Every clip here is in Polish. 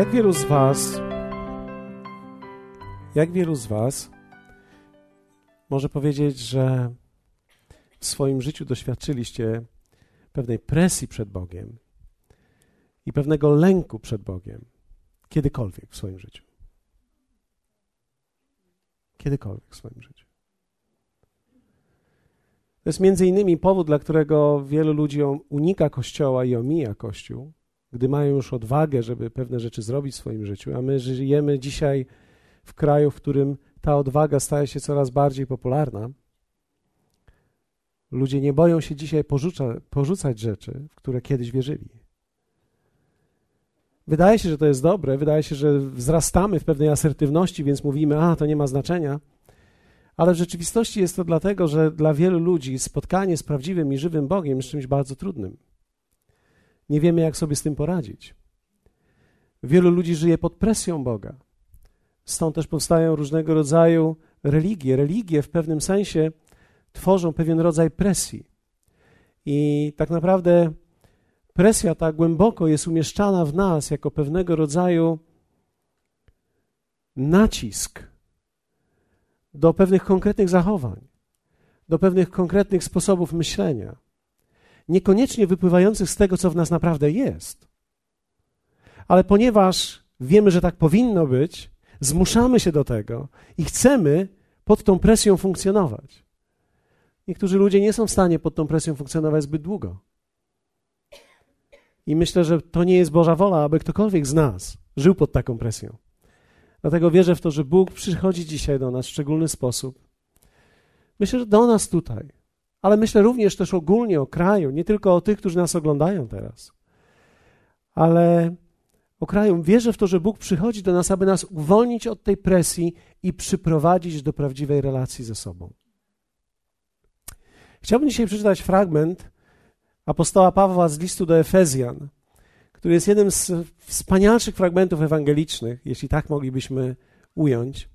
Jak wielu z Was, jak wielu z Was może powiedzieć, że w swoim życiu doświadczyliście pewnej presji przed Bogiem i pewnego lęku przed Bogiem kiedykolwiek w swoim życiu? Kiedykolwiek w swoim życiu. To jest między innymi powód, dla którego wielu ludzi unika Kościoła i omija Kościół, gdy mają już odwagę, żeby pewne rzeczy zrobić w swoim życiu, a my żyjemy dzisiaj w kraju, w którym ta odwaga staje się coraz bardziej popularna. Ludzie nie boją się dzisiaj porzuca, porzucać rzeczy, w które kiedyś wierzyli. Wydaje się, że to jest dobre, wydaje się, że wzrastamy w pewnej asertywności, więc mówimy, a to nie ma znaczenia. Ale w rzeczywistości jest to dlatego, że dla wielu ludzi spotkanie z prawdziwym i żywym Bogiem jest czymś bardzo trudnym. Nie wiemy, jak sobie z tym poradzić. Wielu ludzi żyje pod presją Boga. Stąd też powstają różnego rodzaju religie. Religie w pewnym sensie tworzą pewien rodzaj presji. I tak naprawdę presja ta głęboko jest umieszczana w nas jako pewnego rodzaju nacisk do pewnych konkretnych zachowań, do pewnych konkretnych sposobów myślenia niekoniecznie wypływających z tego, co w nas naprawdę jest. Ale ponieważ wiemy, że tak powinno być, zmuszamy się do tego i chcemy pod tą presją funkcjonować. Niektórzy ludzie nie są w stanie pod tą presją funkcjonować zbyt długo. I myślę, że to nie jest Boża wola, aby ktokolwiek z nas żył pod taką presją. Dlatego wierzę w to, że Bóg przychodzi dzisiaj do nas w szczególny sposób. Myślę, że do nas tutaj ale myślę również też ogólnie o kraju, nie tylko o tych, którzy nas oglądają teraz, ale o kraju. Wierzę w to, że Bóg przychodzi do nas, aby nas uwolnić od tej presji i przyprowadzić do prawdziwej relacji ze sobą. Chciałbym dzisiaj przeczytać fragment apostoła Pawła z listu do Efezjan, który jest jednym z wspanialszych fragmentów ewangelicznych, jeśli tak moglibyśmy ująć.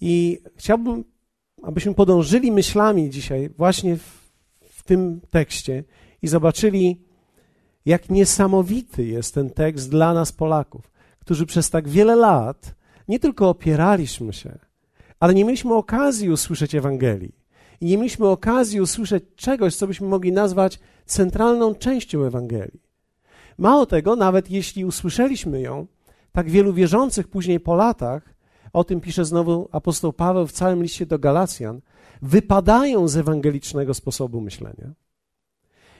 I chciałbym abyśmy podążyli myślami dzisiaj właśnie w, w tym tekście i zobaczyli, jak niesamowity jest ten tekst dla nas, Polaków, którzy przez tak wiele lat nie tylko opieraliśmy się, ale nie mieliśmy okazji usłyszeć Ewangelii. I nie mieliśmy okazji usłyszeć czegoś, co byśmy mogli nazwać centralną częścią Ewangelii. Mało tego, nawet jeśli usłyszeliśmy ją, tak wielu wierzących później po latach o tym pisze znowu apostoł Paweł w całym liście do Galacjan, wypadają z ewangelicznego sposobu myślenia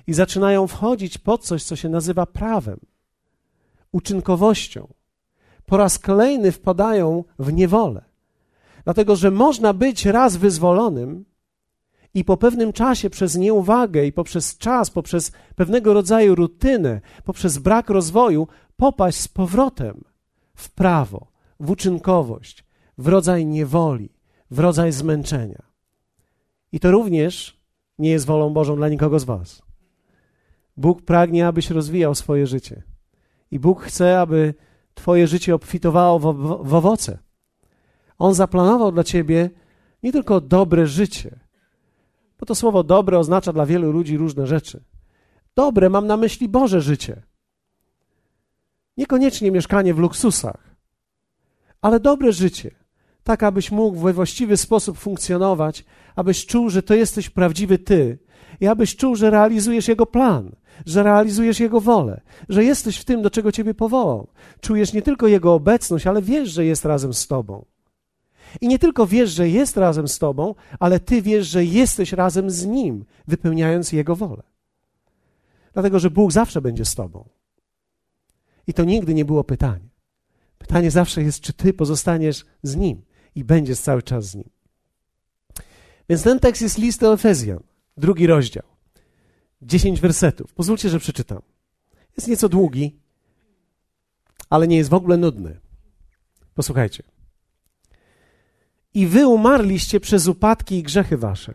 i zaczynają wchodzić pod coś, co się nazywa prawem, uczynkowością. Po raz kolejny wpadają w niewolę. Dlatego, że można być raz wyzwolonym i po pewnym czasie przez nieuwagę i poprzez czas, poprzez pewnego rodzaju rutynę, poprzez brak rozwoju popaść z powrotem w prawo, w uczynkowość, w rodzaj niewoli, w rodzaj zmęczenia. I to również nie jest wolą Bożą dla nikogo z Was. Bóg pragnie, abyś rozwijał swoje życie. I Bóg chce, aby Twoje życie obfitowało w, w owoce. On zaplanował dla Ciebie nie tylko dobre życie, bo to słowo dobre oznacza dla wielu ludzi różne rzeczy. Dobre mam na myśli Boże życie. Niekoniecznie mieszkanie w luksusach, ale dobre życie, tak abyś mógł we właściwy sposób funkcjonować, abyś czuł, że to jesteś prawdziwy Ty i abyś czuł, że realizujesz Jego plan, że realizujesz Jego wolę, że jesteś w tym, do czego Ciebie powołał. Czujesz nie tylko Jego obecność, ale wiesz, że jest razem z Tobą. I nie tylko wiesz, że jest razem z Tobą, ale Ty wiesz, że jesteś razem z Nim, wypełniając Jego wolę. Dlatego, że Bóg zawsze będzie z Tobą. I to nigdy nie było pytanie. Pytanie zawsze jest, czy ty pozostaniesz z Nim i będziesz cały czas z Nim. Więc ten tekst jest list do Efezjan, drugi rozdział, dziesięć wersetów. Pozwólcie, że przeczytam. Jest nieco długi, ale nie jest w ogóle nudny. Posłuchajcie. I wy umarliście przez upadki i grzechy wasze.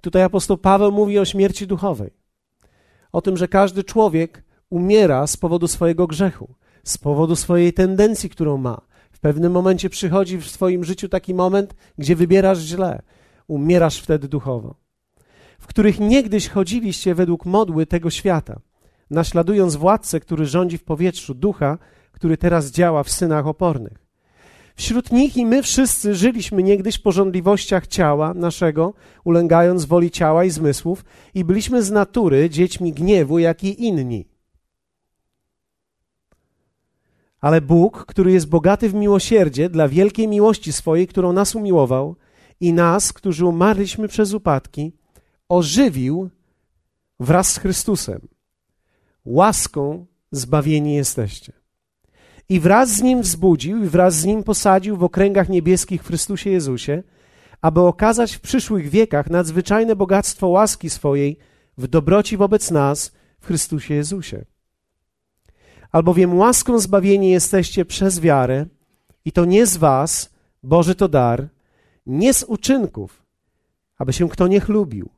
Tutaj apostoł Paweł mówi o śmierci duchowej. O tym, że każdy człowiek umiera z powodu swojego grzechu z powodu swojej tendencji, którą ma. W pewnym momencie przychodzi w swoim życiu taki moment, gdzie wybierasz źle, umierasz wtedy duchowo. W których niegdyś chodziliście według modły tego świata, naśladując władcę, który rządzi w powietrzu, ducha, który teraz działa w synach opornych. Wśród nich i my wszyscy żyliśmy niegdyś w porządliwościach ciała naszego, ulęgając woli ciała i zmysłów, i byliśmy z natury dziećmi gniewu, jak i inni. Ale Bóg, który jest bogaty w miłosierdzie, dla wielkiej miłości swojej, którą nas umiłował, i nas, którzy umarliśmy przez upadki, ożywił wraz z Chrystusem. Łaską zbawieni jesteście. I wraz z Nim wzbudził, i wraz z Nim posadził w okręgach niebieskich w Chrystusie Jezusie, aby okazać w przyszłych wiekach nadzwyczajne bogactwo łaski swojej w dobroci wobec nas w Chrystusie Jezusie. Albowiem łaską zbawieni jesteście przez wiarę, i to nie z was, Boży to dar, nie z uczynków, aby się kto nie chlubił.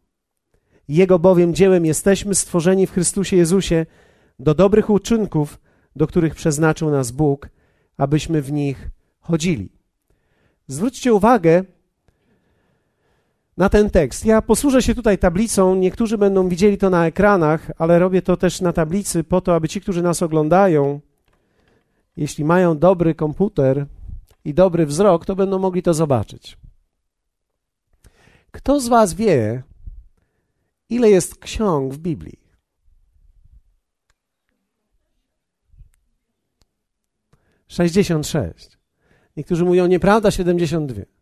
Jego bowiem dziełem jesteśmy stworzeni w Chrystusie Jezusie do dobrych uczynków, do których przeznaczył nas Bóg, abyśmy w nich chodzili. Zwróćcie uwagę na ten tekst. Ja posłużę się tutaj tablicą. Niektórzy będą widzieli to na ekranach, ale robię to też na tablicy po to, aby ci, którzy nas oglądają, jeśli mają dobry komputer i dobry wzrok, to będą mogli to zobaczyć. Kto z Was wie, ile jest ksiąg w Biblii? Sześćdziesiąt sześć. Niektórzy mówią nieprawda, siedemdziesiąt dwie.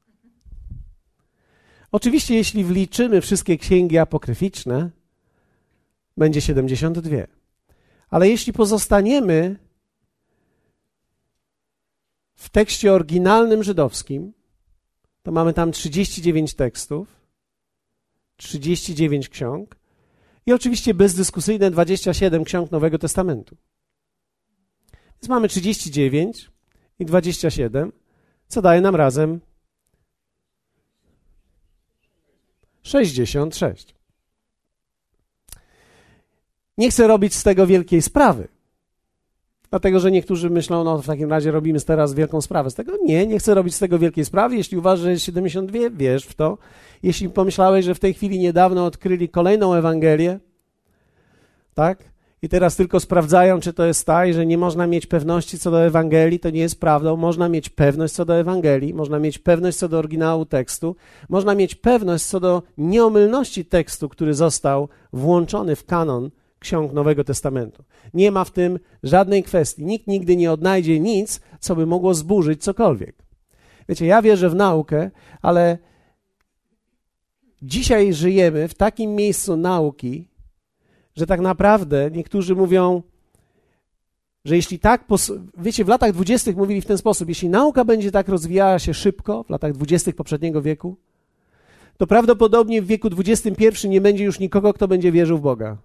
Oczywiście, jeśli wliczymy wszystkie księgi apokryficzne, będzie 72. Ale jeśli pozostaniemy w tekście oryginalnym żydowskim, to mamy tam 39 tekstów, 39 ksiąg i oczywiście bezdyskusyjne 27 ksiąg Nowego Testamentu. Więc mamy 39 i 27, co daje nam razem 66. Nie chcę robić z tego wielkiej sprawy. Dlatego, że niektórzy myślą, no w takim razie robimy teraz wielką sprawę z tego. Nie, nie chcę robić z tego wielkiej sprawy. Jeśli uważasz, że jest 72, wierz w to. Jeśli pomyślałeś, że w tej chwili niedawno odkryli kolejną Ewangelię, tak? I teraz tylko sprawdzają, czy to jest ta, i że nie można mieć pewności co do Ewangelii, to nie jest prawdą. Można mieć pewność co do Ewangelii, można mieć pewność co do oryginału tekstu, można mieć pewność co do nieomylności tekstu, który został włączony w kanon ksiąg Nowego Testamentu. Nie ma w tym żadnej kwestii. Nikt nigdy nie odnajdzie nic, co by mogło zburzyć cokolwiek. Wiecie, ja wierzę w naukę, ale dzisiaj żyjemy w takim miejscu nauki, że tak naprawdę niektórzy mówią, że jeśli tak, wiecie, w latach dwudziestych mówili w ten sposób, jeśli nauka będzie tak rozwijała się szybko, w latach dwudziestych poprzedniego wieku, to prawdopodobnie w wieku XXI nie będzie już nikogo, kto będzie wierzył w Boga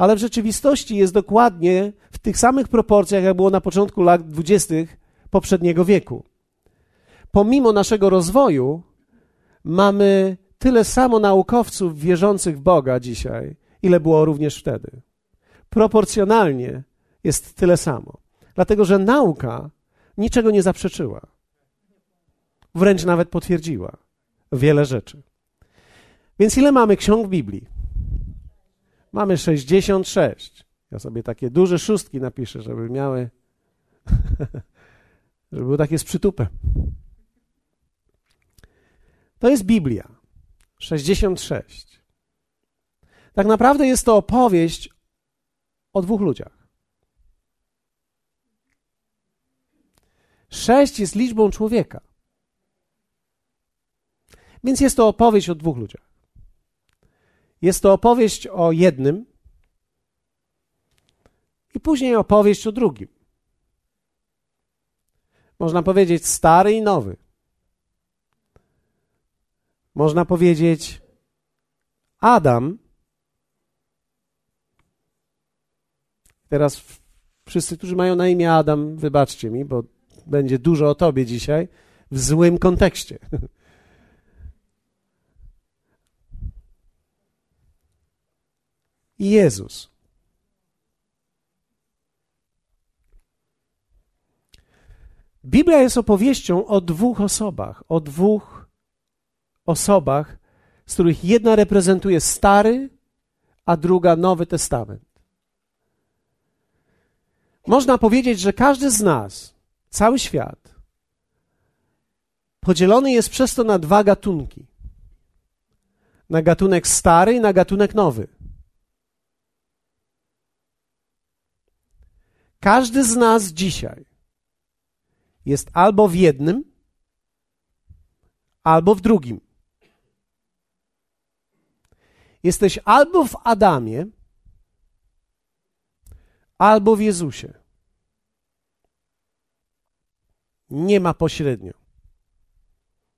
ale w rzeczywistości jest dokładnie w tych samych proporcjach, jak było na początku lat dwudziestych poprzedniego wieku. Pomimo naszego rozwoju, mamy tyle samo naukowców wierzących w Boga dzisiaj, ile było również wtedy. Proporcjonalnie jest tyle samo. Dlatego, że nauka niczego nie zaprzeczyła. Wręcz nawet potwierdziła wiele rzeczy. Więc ile mamy ksiąg w Biblii? Mamy 66. Ja sobie takie duże szóstki napiszę, żeby miały, żeby były takie z przytupem. To jest Biblia. 66. Tak naprawdę jest to opowieść o dwóch ludziach. Sześć jest liczbą człowieka. Więc jest to opowieść o dwóch ludziach. Jest to opowieść o jednym i później opowieść o drugim. Można powiedzieć stary i nowy. Można powiedzieć Adam. Teraz wszyscy, którzy mają na imię Adam, wybaczcie mi, bo będzie dużo o tobie dzisiaj w złym kontekście. i Jezus. Biblia jest opowieścią o dwóch osobach, o dwóch osobach, z których jedna reprezentuje Stary, a druga Nowy Testament. Można powiedzieć, że każdy z nas, cały świat, podzielony jest przez to na dwa gatunki: na gatunek stary i na gatunek nowy. Każdy z nas dzisiaj jest albo w jednym, albo w drugim. Jesteś albo w Adamie, albo w Jezusie. Nie ma pośrednio.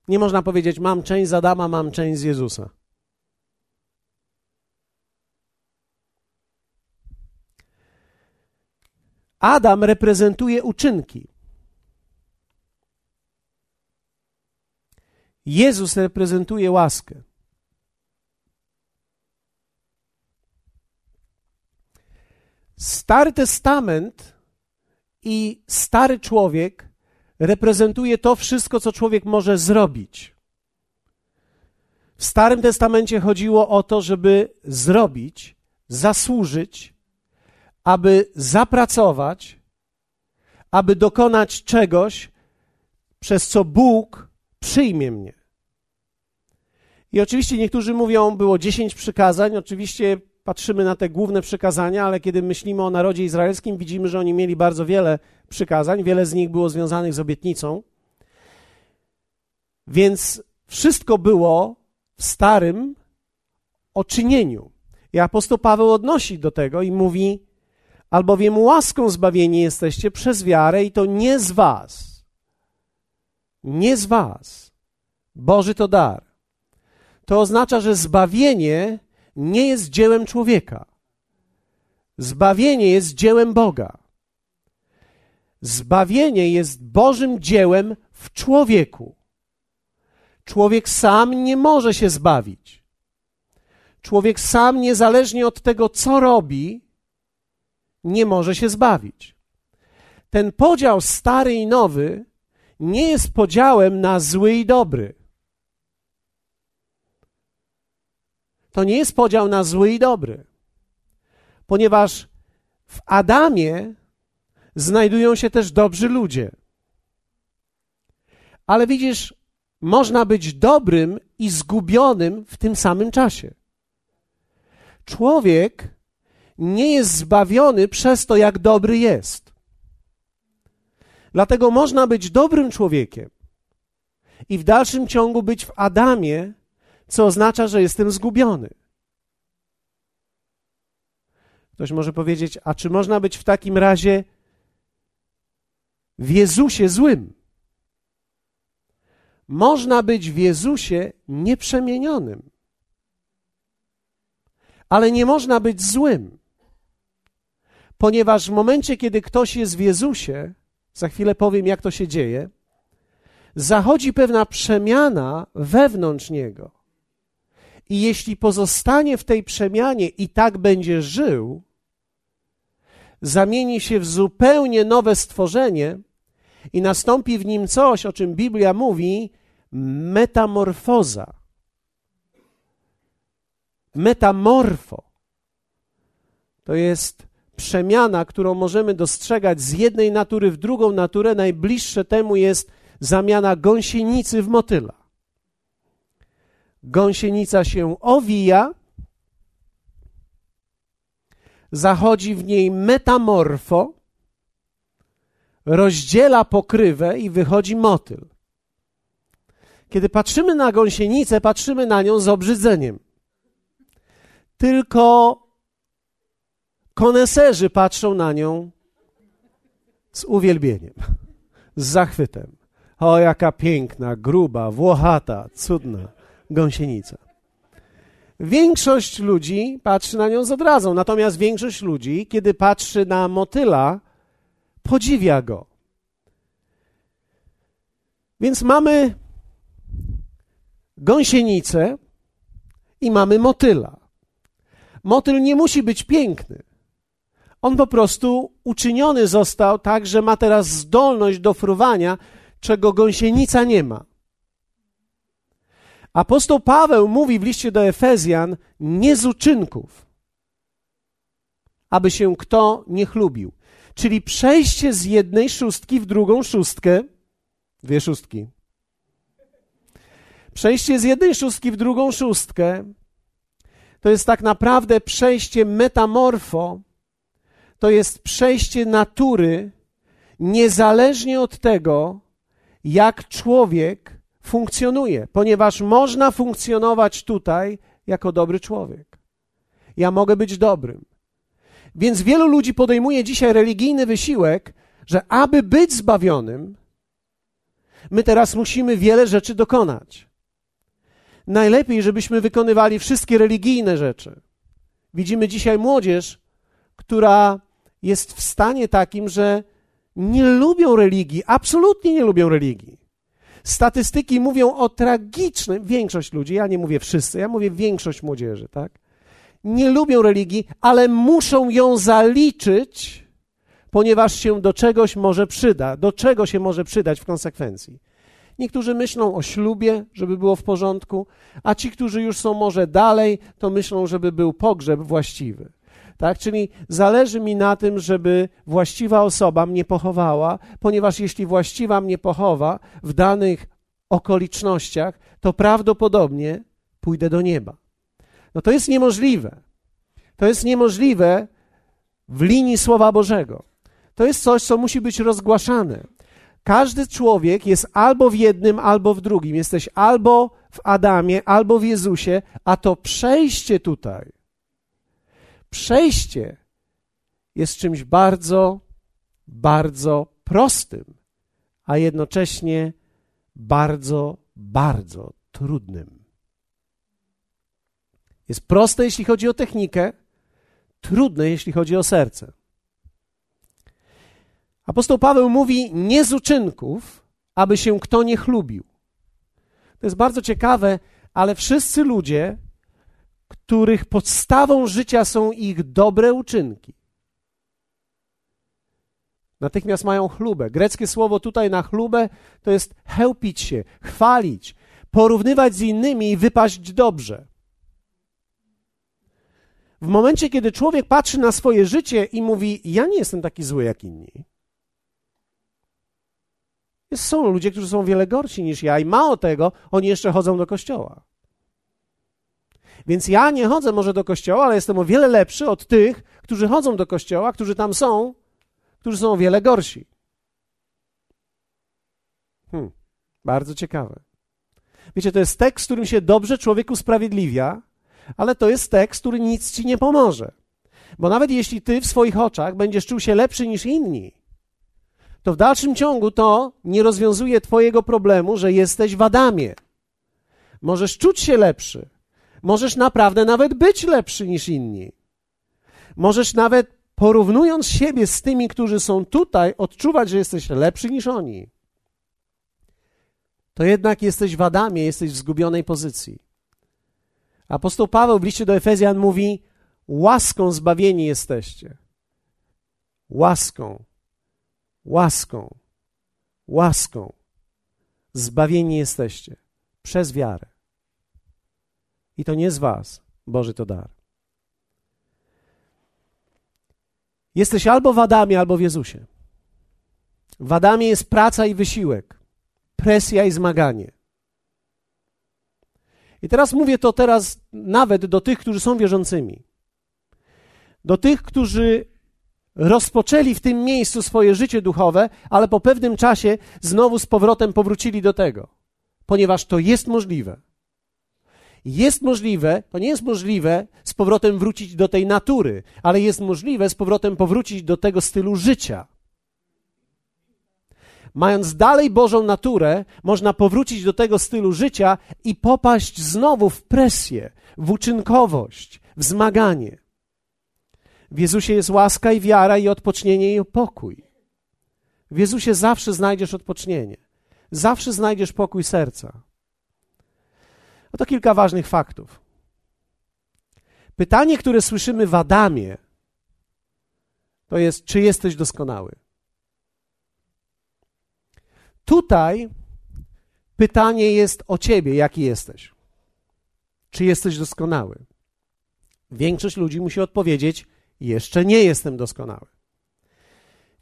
Nie można powiedzieć, mam część z Adama, mam część z Jezusa. Adam reprezentuje uczynki. Jezus reprezentuje łaskę. Stary Testament i stary człowiek reprezentuje to wszystko, co człowiek może zrobić. W Starym Testamencie chodziło o to, żeby zrobić, zasłużyć, aby zapracować, aby dokonać czegoś, przez co Bóg przyjmie mnie. I oczywiście niektórzy mówią, było dziesięć przykazań. Oczywiście patrzymy na te główne przykazania, ale kiedy myślimy o narodzie izraelskim, widzimy, że oni mieli bardzo wiele przykazań. Wiele z nich było związanych z obietnicą. Więc wszystko było w starym oczynieniu. I apostoł Paweł odnosi do tego i mówi: Albowiem łaską zbawieni jesteście przez wiarę, i to nie z Was. Nie z Was. Boży to dar. To oznacza, że zbawienie nie jest dziełem człowieka. Zbawienie jest dziełem Boga. Zbawienie jest Bożym dziełem w człowieku. Człowiek sam nie może się zbawić. Człowiek sam, niezależnie od tego, co robi, nie może się zbawić. Ten podział stary i nowy nie jest podziałem na zły i dobry. To nie jest podział na zły i dobry, ponieważ w Adamie znajdują się też dobrzy ludzie. Ale widzisz, można być dobrym i zgubionym w tym samym czasie. Człowiek nie jest zbawiony przez to, jak dobry jest. Dlatego można być dobrym człowiekiem i w dalszym ciągu być w Adamie, co oznacza, że jestem zgubiony. Ktoś może powiedzieć, a czy można być w takim razie w Jezusie złym? Można być w Jezusie nieprzemienionym, ale nie można być złym ponieważ w momencie, kiedy ktoś jest w Jezusie, za chwilę powiem, jak to się dzieje, zachodzi pewna przemiana wewnątrz niego. I jeśli pozostanie w tej przemianie i tak będzie żył, zamieni się w zupełnie nowe stworzenie i nastąpi w nim coś, o czym Biblia mówi metamorfoza. Metamorfo. To jest przemiana, którą możemy dostrzegać z jednej natury w drugą naturę, najbliższe temu jest zamiana gąsienicy w motyla. Gąsienica się owija, zachodzi w niej metamorfo, rozdziela pokrywę i wychodzi motyl. Kiedy patrzymy na gąsienicę, patrzymy na nią z obrzydzeniem. Tylko Koneserzy patrzą na nią z uwielbieniem, z zachwytem. O, jaka piękna, gruba, włochata, cudna gąsienica. Większość ludzi patrzy na nią z odrazą, natomiast większość ludzi, kiedy patrzy na motyla, podziwia go. Więc mamy gąsienicę i mamy motyla. Motyl nie musi być piękny. On po prostu uczyniony został tak, że ma teraz zdolność do fruwania, czego gąsienica nie ma. Apostoł Paweł mówi w liście do Efezjan nie z uczynków, aby się kto nie chlubił. Czyli przejście z jednej szóstki w drugą szóstkę, dwie szóstki. Przejście z jednej szóstki w drugą szóstkę to jest tak naprawdę przejście metamorfo, to jest przejście natury, niezależnie od tego, jak człowiek funkcjonuje, ponieważ można funkcjonować tutaj jako dobry człowiek. Ja mogę być dobrym. Więc wielu ludzi podejmuje dzisiaj religijny wysiłek, że aby być zbawionym, my teraz musimy wiele rzeczy dokonać. Najlepiej, żebyśmy wykonywali wszystkie religijne rzeczy. Widzimy dzisiaj młodzież, która jest w stanie takim, że nie lubią religii, absolutnie nie lubią religii. Statystyki mówią o tragicznym, większość ludzi, ja nie mówię wszyscy, ja mówię większość młodzieży, tak? Nie lubią religii, ale muszą ją zaliczyć, ponieważ się do czegoś może przyda, do czego się może przydać w konsekwencji. Niektórzy myślą o ślubie, żeby było w porządku, a ci, którzy już są może dalej, to myślą, żeby był pogrzeb właściwy. Tak? Czyli zależy mi na tym, żeby właściwa osoba mnie pochowała, ponieważ jeśli właściwa mnie pochowa w danych okolicznościach, to prawdopodobnie pójdę do nieba. No to jest niemożliwe. To jest niemożliwe w linii Słowa Bożego. To jest coś, co musi być rozgłaszane. Każdy człowiek jest albo w jednym, albo w drugim. Jesteś albo w Adamie, albo w Jezusie, a to przejście tutaj przejście jest czymś bardzo, bardzo prostym, a jednocześnie bardzo, bardzo trudnym. Jest proste, jeśli chodzi o technikę, trudne, jeśli chodzi o serce. Apostoł Paweł mówi: Nie z uczynków, aby się kto nie chlubił. To jest bardzo ciekawe, ale wszyscy ludzie których podstawą życia są ich dobre uczynki. Natychmiast mają chlubę. Greckie słowo tutaj na chlubę to jest chełpić się, chwalić, porównywać z innymi i wypaść dobrze. W momencie, kiedy człowiek patrzy na swoje życie i mówi: Ja nie jestem taki zły jak inni. Są ludzie, którzy są wiele gorsi niż ja, i mało tego, oni jeszcze chodzą do kościoła. Więc ja nie chodzę może do kościoła, ale jestem o wiele lepszy od tych, którzy chodzą do kościoła, którzy tam są, którzy są o wiele gorsi. Hmm, bardzo ciekawe. Wiecie, to jest tekst, którym się dobrze człowiek usprawiedliwia, ale to jest tekst, który nic ci nie pomoże. Bo nawet jeśli ty w swoich oczach będziesz czuł się lepszy niż inni, to w dalszym ciągu to nie rozwiązuje twojego problemu, że jesteś w Adamie. Możesz czuć się lepszy, Możesz naprawdę nawet być lepszy niż inni. Możesz nawet porównując siebie z tymi, którzy są tutaj, odczuwać, że jesteś lepszy niż oni. To jednak jesteś w Adamie, jesteś w zgubionej pozycji. Apostoł Paweł w liście do Efezjan mówi: łaską zbawieni jesteście. Łaską, łaską, łaską zbawieni jesteście przez wiarę. I to nie z was, Boży to dar. Jesteś albo w Adamie, albo w Jezusie. W Adamie jest praca i wysiłek, presja i zmaganie. I teraz mówię to teraz nawet do tych, którzy są wierzącymi. Do tych, którzy rozpoczęli w tym miejscu swoje życie duchowe, ale po pewnym czasie znowu z powrotem powrócili do tego, ponieważ to jest możliwe. Jest możliwe, to nie jest możliwe z powrotem wrócić do tej natury, ale jest możliwe z powrotem powrócić do tego stylu życia. Mając dalej Bożą naturę, można powrócić do tego stylu życia i popaść znowu w presję, w uczynkowość, w zmaganie. W Jezusie jest łaska i wiara i odpocznienie i pokój. W Jezusie zawsze znajdziesz odpocznienie. Zawsze znajdziesz pokój serca. Oto kilka ważnych faktów. Pytanie, które słyszymy w Adamie, to jest, czy jesteś doskonały? Tutaj pytanie jest o ciebie, jaki jesteś. Czy jesteś doskonały? Większość ludzi musi odpowiedzieć: Jeszcze nie jestem doskonały.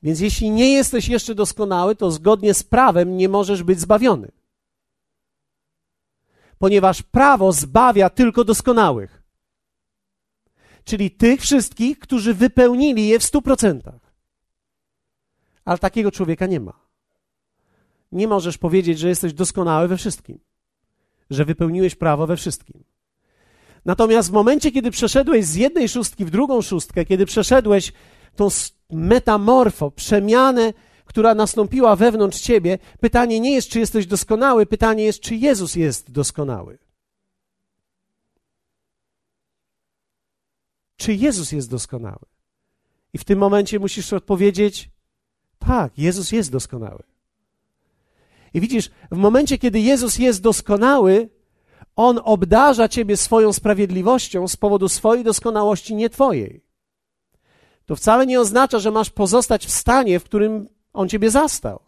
Więc jeśli nie jesteś jeszcze doskonały, to zgodnie z prawem nie możesz być zbawiony. Ponieważ prawo zbawia tylko doskonałych. Czyli tych wszystkich, którzy wypełnili je w stu procentach. Ale takiego człowieka nie ma. Nie możesz powiedzieć, że jesteś doskonały we wszystkim, że wypełniłeś prawo we wszystkim. Natomiast w momencie, kiedy przeszedłeś z jednej szóstki w drugą szóstkę, kiedy przeszedłeś tą metamorfo, przemianę, która nastąpiła wewnątrz ciebie, pytanie nie jest, czy jesteś doskonały, pytanie jest, czy Jezus jest doskonały. Czy Jezus jest doskonały? I w tym momencie musisz odpowiedzieć: tak, Jezus jest doskonały. I widzisz, w momencie, kiedy Jezus jest doskonały, On obdarza ciebie swoją sprawiedliwością z powodu swojej doskonałości, nie twojej. To wcale nie oznacza, że masz pozostać w stanie, w którym On ciebie zastał.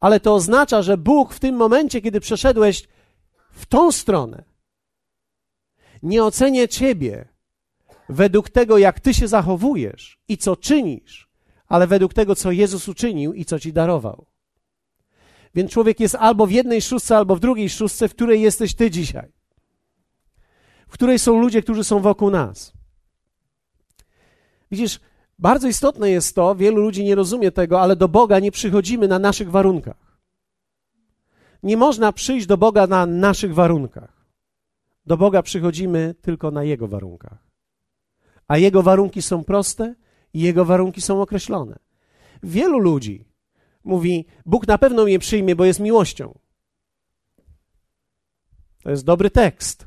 Ale to oznacza, że Bóg w tym momencie, kiedy przeszedłeś w tą stronę, nie ocenia ciebie według tego, jak ty się zachowujesz i co czynisz, ale według tego, co Jezus uczynił i co ci darował. Więc człowiek jest albo w jednej szóstce, albo w drugiej szóstce, w której jesteś ty dzisiaj. W której są ludzie, którzy są wokół nas. Widzisz, bardzo istotne jest to, wielu ludzi nie rozumie tego, ale do Boga nie przychodzimy na naszych warunkach. Nie można przyjść do Boga na naszych warunkach. Do Boga przychodzimy tylko na Jego warunkach. A Jego warunki są proste i Jego warunki są określone. Wielu ludzi mówi: Bóg na pewno mnie przyjmie, bo jest miłością. To jest dobry tekst,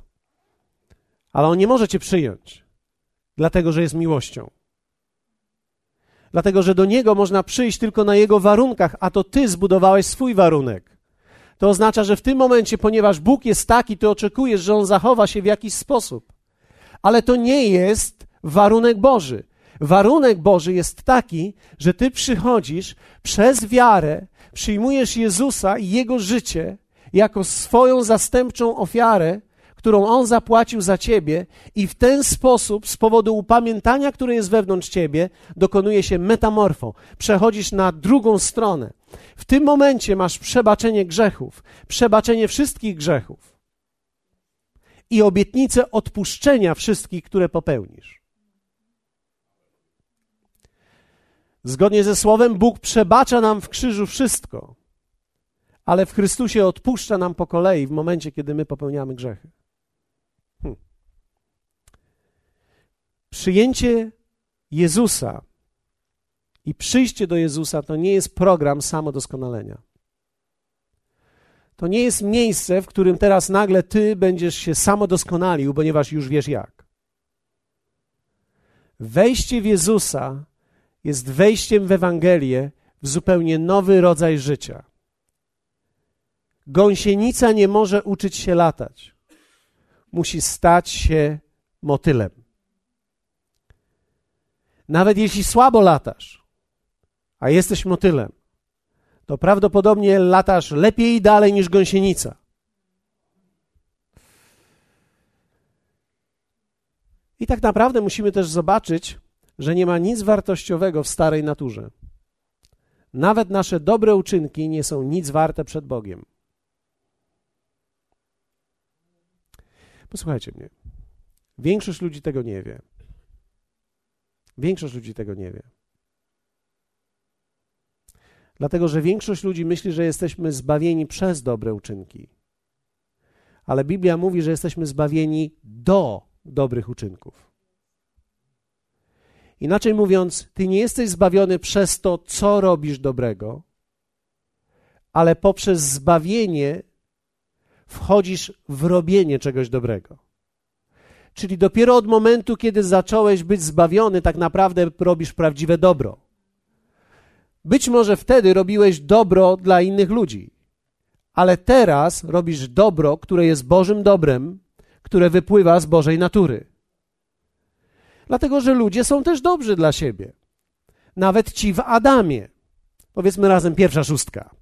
ale on nie może cię przyjąć, dlatego że jest miłością. Dlatego, że do niego można przyjść tylko na jego warunkach, a to ty zbudowałeś swój warunek. To oznacza, że w tym momencie, ponieważ Bóg jest taki, ty oczekujesz, że on zachowa się w jakiś sposób. Ale to nie jest warunek Boży. Warunek Boży jest taki, że ty przychodzisz przez wiarę, przyjmujesz Jezusa i Jego życie jako swoją zastępczą ofiarę, którą On zapłacił za ciebie, i w ten sposób, z powodu upamiętania, które jest wewnątrz ciebie, dokonuje się metamorfą. Przechodzisz na drugą stronę. W tym momencie masz przebaczenie grzechów, przebaczenie wszystkich grzechów i obietnicę odpuszczenia wszystkich, które popełnisz. Zgodnie ze Słowem, Bóg przebacza nam w krzyżu wszystko, ale w Chrystusie odpuszcza nam po kolei w momencie, kiedy my popełniamy grzechy. Przyjęcie Jezusa i przyjście do Jezusa to nie jest program samodoskonalenia. To nie jest miejsce, w którym teraz nagle ty będziesz się samodoskonalił, ponieważ już wiesz jak. Wejście w Jezusa jest wejściem w Ewangelię w zupełnie nowy rodzaj życia. Gąsienica nie może uczyć się latać. Musi stać się motylem. Nawet jeśli słabo latasz, a jesteś motylem, to prawdopodobnie latasz lepiej i dalej niż gąsienica. I tak naprawdę musimy też zobaczyć, że nie ma nic wartościowego w starej naturze. Nawet nasze dobre uczynki nie są nic warte przed Bogiem. Posłuchajcie mnie. Większość ludzi tego nie wie. Większość ludzi tego nie wie. Dlatego, że większość ludzi myśli, że jesteśmy zbawieni przez dobre uczynki. Ale Biblia mówi, że jesteśmy zbawieni do dobrych uczynków. Inaczej mówiąc, ty nie jesteś zbawiony przez to, co robisz dobrego, ale poprzez zbawienie wchodzisz w robienie czegoś dobrego. Czyli dopiero od momentu, kiedy zacząłeś być zbawiony, tak naprawdę robisz prawdziwe dobro. Być może wtedy robiłeś dobro dla innych ludzi, ale teraz robisz dobro, które jest Bożym dobrem, które wypływa z Bożej natury. Dlatego, że ludzie są też dobrzy dla siebie. Nawet ci w Adamie. Powiedzmy razem pierwsza szóstka.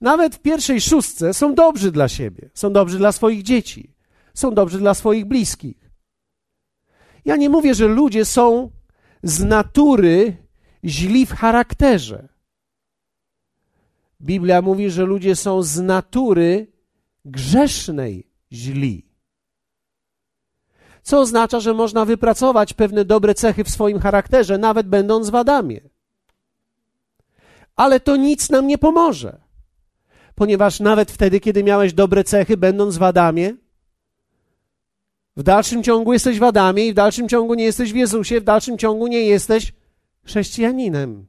Nawet w pierwszej szóstce są dobrzy dla siebie, są dobrzy dla swoich dzieci, są dobrzy dla swoich bliskich. Ja nie mówię, że ludzie są z natury źli w charakterze. Biblia mówi, że ludzie są z natury grzesznej źli. Co oznacza, że można wypracować pewne dobre cechy w swoim charakterze, nawet będąc w Adamie. Ale to nic nam nie pomoże, ponieważ nawet wtedy, kiedy miałeś dobre cechy, będąc w Adamie, w dalszym ciągu jesteś w Adamie i w dalszym ciągu nie jesteś w Jezusie, w dalszym ciągu nie jesteś chrześcijaninem.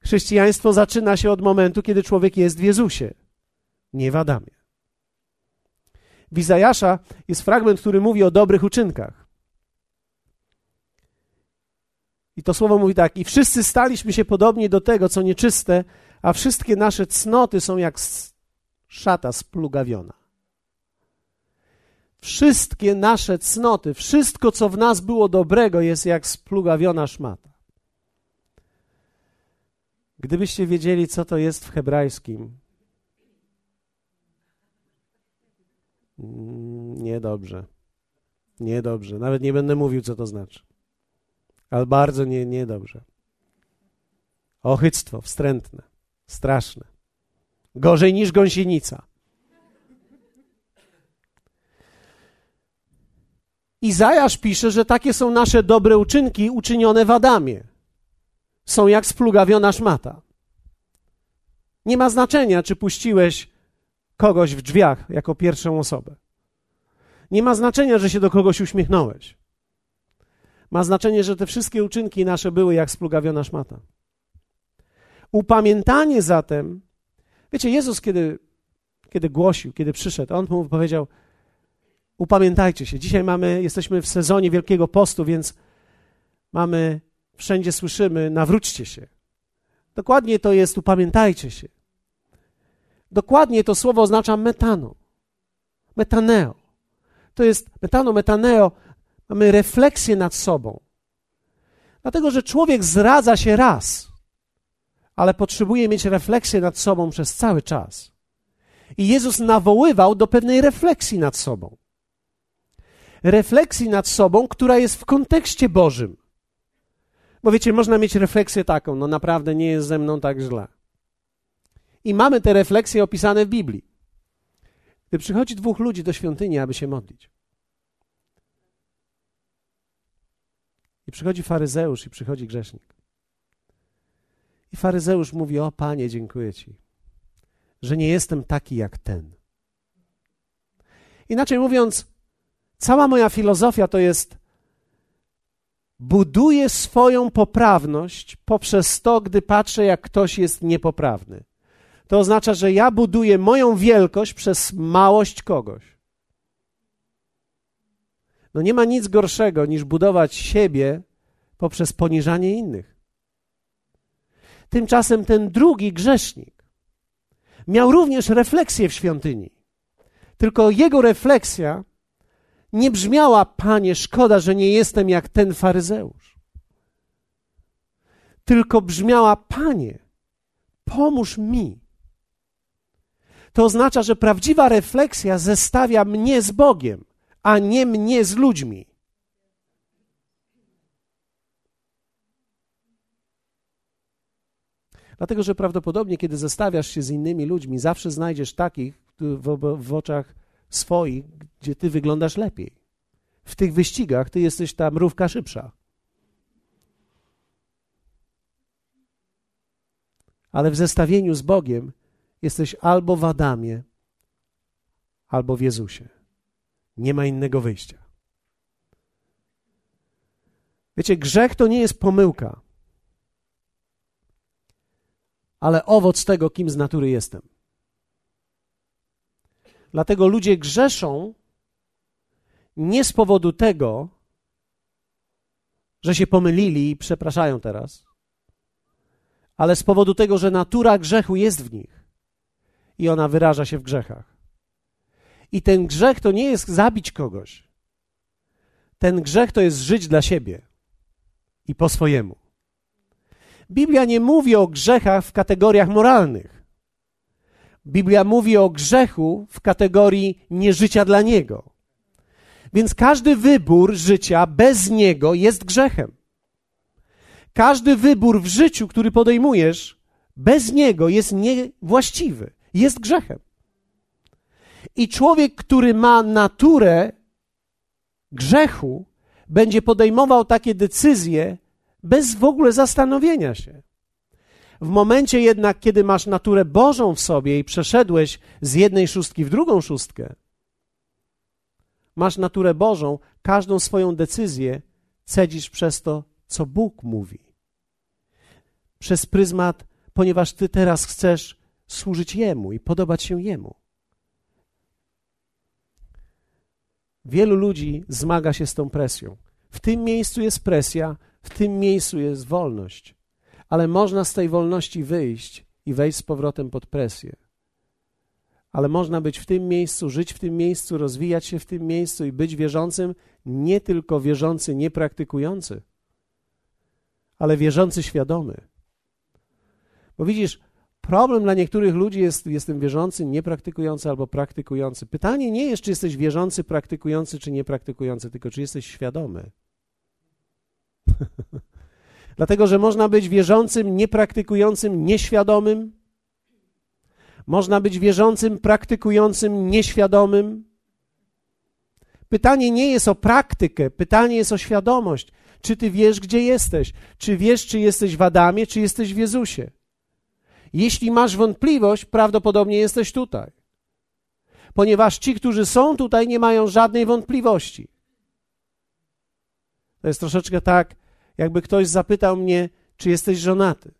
Chrześcijaństwo zaczyna się od momentu, kiedy człowiek jest w Jezusie, nie w Adamie. W Izajasza jest fragment, który mówi o dobrych uczynkach. I to słowo mówi tak: I wszyscy staliśmy się podobni do tego, co nieczyste, a wszystkie nasze cnoty są jak szata splugawiona. Wszystkie nasze cnoty, wszystko, co w nas było dobrego, jest jak splugawiona szmata. Gdybyście wiedzieli, co to jest w hebrajskim, mm, niedobrze. Niedobrze. Nawet nie będę mówił, co to znaczy. Ale bardzo nie, niedobrze. Ochyctwo, wstrętne, straszne. Gorzej niż gąsienica. Izajasz pisze, że takie są nasze dobre uczynki uczynione w Adamie. Są jak splugawiona szmata. Nie ma znaczenia, czy puściłeś kogoś w drzwiach jako pierwszą osobę. Nie ma znaczenia, że się do kogoś uśmiechnąłeś. Ma znaczenie, że te wszystkie uczynki nasze były jak splugawiona szmata. Upamiętanie zatem, wiecie, Jezus, kiedy, kiedy głosił, kiedy przyszedł, on mu powiedział: Upamiętajcie się. Dzisiaj mamy, jesteśmy w sezonie Wielkiego Postu, więc mamy, wszędzie słyszymy, nawróćcie się. Dokładnie to jest upamiętajcie się. Dokładnie to słowo oznacza metano. Metaneo. To jest metano, metaneo. Mamy refleksję nad sobą. Dlatego, że człowiek zradza się raz, ale potrzebuje mieć refleksję nad sobą przez cały czas. I Jezus nawoływał do pewnej refleksji nad sobą refleksji nad sobą, która jest w kontekście Bożym. Bo wiecie, można mieć refleksję taką, no naprawdę nie jest ze mną tak źle. I mamy te refleksje opisane w Biblii. Gdy przychodzi dwóch ludzi do świątyni, aby się modlić. I przychodzi faryzeusz i przychodzi grzesznik. I faryzeusz mówi: O panie, dziękuję ci, że nie jestem taki jak ten. Inaczej mówiąc, Cała moja filozofia to jest buduję swoją poprawność poprzez to, gdy patrzę, jak ktoś jest niepoprawny. To oznacza, że ja buduję moją wielkość przez małość kogoś. No nie ma nic gorszego niż budować siebie poprzez poniżanie innych. Tymczasem ten drugi grzesznik miał również refleksję w świątyni. Tylko jego refleksja nie brzmiała: Panie, szkoda, że nie jestem jak ten faryzeusz. Tylko brzmiała: Panie, pomóż mi. To oznacza, że prawdziwa refleksja zestawia mnie z Bogiem, a nie mnie z ludźmi. Dlatego, że prawdopodobnie, kiedy zestawiasz się z innymi ludźmi, zawsze znajdziesz takich w, w oczach swoich, gdzie ty wyglądasz lepiej. W tych wyścigach ty jesteś ta mrówka szybsza. Ale w zestawieniu z Bogiem jesteś albo w Adamie, albo w Jezusie. Nie ma innego wyjścia. Wiecie, grzech to nie jest pomyłka, ale owoc tego, kim z natury jestem. Dlatego ludzie grzeszą nie z powodu tego, że się pomylili i przepraszają teraz, ale z powodu tego, że natura grzechu jest w nich i ona wyraża się w grzechach. I ten grzech to nie jest zabić kogoś. Ten grzech to jest żyć dla siebie i po swojemu. Biblia nie mówi o grzechach w kategoriach moralnych. Biblia mówi o grzechu w kategorii nieżycia dla Niego. Więc każdy wybór życia bez niego jest grzechem. Każdy wybór w życiu, który podejmujesz, bez niego jest niewłaściwy, jest grzechem. I człowiek, który ma naturę grzechu, będzie podejmował takie decyzje bez w ogóle zastanowienia się. W momencie jednak, kiedy masz naturę Bożą w sobie i przeszedłeś z jednej szóstki w drugą szóstkę, masz naturę Bożą, każdą swoją decyzję cedzisz przez to, co Bóg mówi. Przez pryzmat, ponieważ Ty teraz chcesz służyć Jemu i podobać się Jemu. Wielu ludzi zmaga się z tą presją. W tym miejscu jest presja, w tym miejscu jest wolność, ale można z tej wolności wyjść i wejść z powrotem pod presję. Ale można być w tym miejscu, żyć w tym miejscu, rozwijać się w tym miejscu i być wierzącym, nie tylko wierzący, niepraktykujący, ale wierzący świadomy. Bo widzisz, Problem dla niektórych ludzi jest, jestem wierzący, niepraktykujący albo praktykujący. Pytanie nie jest, czy jesteś wierzący, praktykujący, czy niepraktykujący, tylko czy jesteś świadomy. Dlatego, że można być wierzącym, niepraktykującym, nieświadomym. Można być wierzącym, praktykującym, nieświadomym. Pytanie nie jest o praktykę, pytanie jest o świadomość. Czy ty wiesz, gdzie jesteś? Czy wiesz, czy jesteś w Adamie, czy jesteś w Jezusie? Jeśli masz wątpliwość, prawdopodobnie jesteś tutaj. Ponieważ ci, którzy są tutaj, nie mają żadnej wątpliwości. To jest troszeczkę tak, jakby ktoś zapytał mnie, czy jesteś żonaty.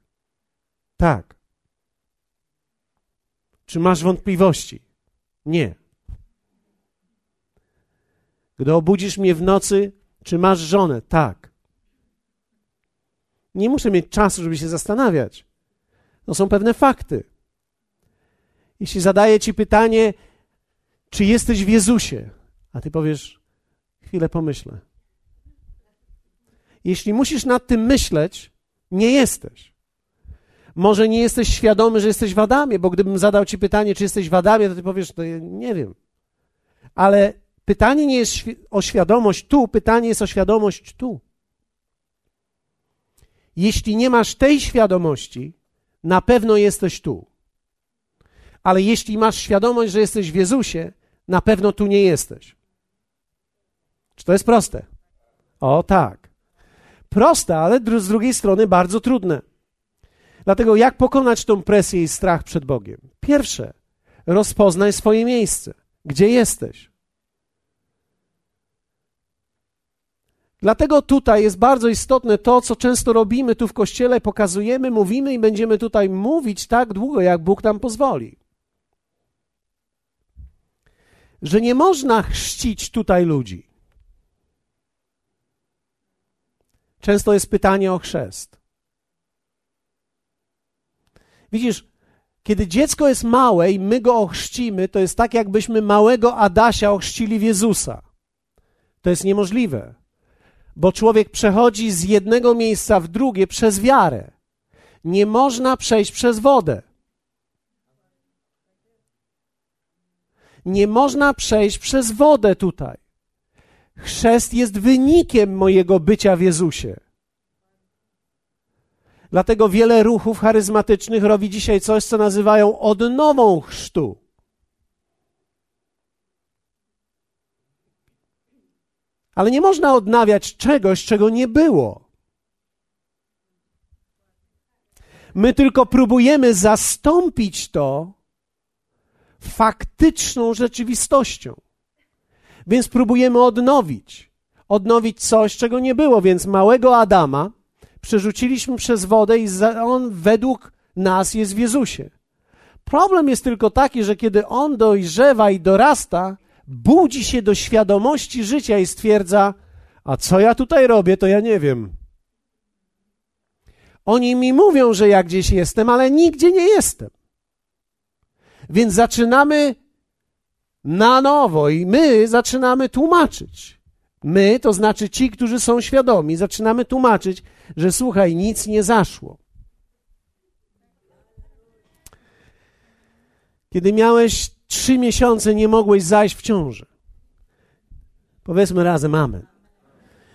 Tak. Czy masz wątpliwości? Nie. Gdy obudzisz mnie w nocy, czy masz żonę? Tak. Nie muszę mieć czasu, żeby się zastanawiać. To są pewne fakty. Jeśli zadaję ci pytanie, czy jesteś w Jezusie, a ty powiesz, chwilę pomyślę. Jeśli musisz nad tym myśleć, nie jesteś. Może nie jesteś świadomy, że jesteś w Adamie, bo gdybym zadał ci pytanie, czy jesteś w Adamie, to ty powiesz, to ja nie wiem. Ale pytanie nie jest o świadomość tu, pytanie jest o świadomość tu. Jeśli nie masz tej świadomości, na pewno jesteś tu. Ale jeśli masz świadomość, że jesteś w Jezusie, na pewno tu nie jesteś. Czy to jest proste? O tak. Proste, ale z drugiej strony bardzo trudne. Dlatego jak pokonać tą presję i strach przed Bogiem? Pierwsze, rozpoznaj swoje miejsce. Gdzie jesteś? Dlatego tutaj jest bardzo istotne to, co często robimy tu w kościele, pokazujemy, mówimy i będziemy tutaj mówić tak długo, jak Bóg nam pozwoli. Że nie można chrzcić tutaj ludzi. Często jest pytanie o chrzest. Widzisz, kiedy dziecko jest małe i my go ochrzcimy, to jest tak, jakbyśmy małego Adasia ochrzcili w Jezusa. To jest niemożliwe bo człowiek przechodzi z jednego miejsca w drugie przez wiarę. Nie można przejść przez wodę. Nie można przejść przez wodę tutaj. Chrzest jest wynikiem mojego bycia w Jezusie. Dlatego wiele ruchów charyzmatycznych robi dzisiaj coś, co nazywają odnową chrztu. Ale nie można odnawiać czegoś, czego nie było. My tylko próbujemy zastąpić to faktyczną rzeczywistością. Więc próbujemy odnowić. Odnowić coś, czego nie było. Więc małego Adama przerzuciliśmy przez wodę i on według nas jest w Jezusie. Problem jest tylko taki, że kiedy on dojrzewa i dorasta, budzi się do świadomości życia i stwierdza: A co ja tutaj robię, to ja nie wiem. Oni mi mówią, że ja gdzieś jestem, ale nigdzie nie jestem. Więc zaczynamy na nowo i my zaczynamy tłumaczyć. My, to znaczy ci, którzy są świadomi, zaczynamy tłumaczyć, że słuchaj, nic nie zaszło. Kiedy miałeś trzy miesiące nie mogłeś zajść w ciąży. Powiedzmy razem Amen.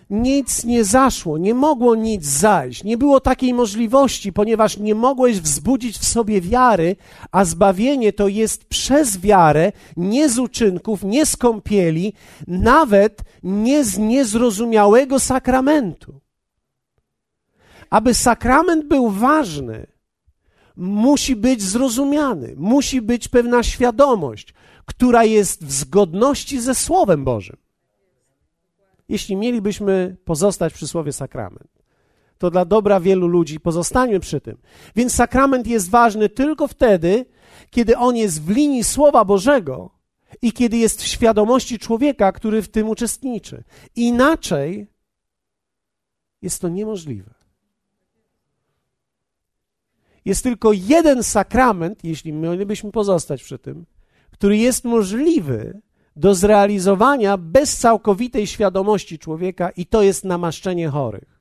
Nic nie zaszło, nie mogło nic zajść, nie było takiej możliwości, ponieważ nie mogłeś wzbudzić w sobie wiary, a zbawienie to jest przez wiarę, nie z uczynków, nie z kąpieli, nawet nie z niezrozumiałego sakramentu. Aby sakrament był ważny, musi być zrozumiany, musi być pewna świadomość, która jest w zgodności ze Słowem Bożym. Jeśli mielibyśmy pozostać przy słowie sakrament, to dla dobra wielu ludzi pozostańmy przy tym. Więc sakrament jest ważny tylko wtedy, kiedy on jest w linii Słowa Bożego i kiedy jest w świadomości człowieka, który w tym uczestniczy. Inaczej jest to niemożliwe. Jest tylko jeden sakrament, jeśli mielibyśmy pozostać przy tym, który jest możliwy do zrealizowania bez całkowitej świadomości człowieka, i to jest namaszczenie chorych.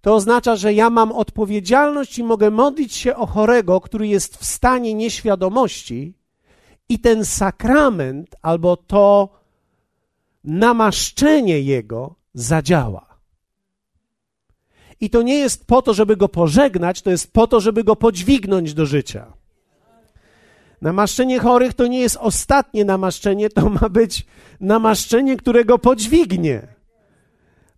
To oznacza, że ja mam odpowiedzialność i mogę modlić się o chorego, który jest w stanie nieświadomości, i ten sakrament albo to namaszczenie jego zadziała. I to nie jest po to, żeby go pożegnać, to jest po to, żeby go podźwignąć do życia. Namaszczenie chorych to nie jest ostatnie namaszczenie, to ma być namaszczenie, które go podźwignie.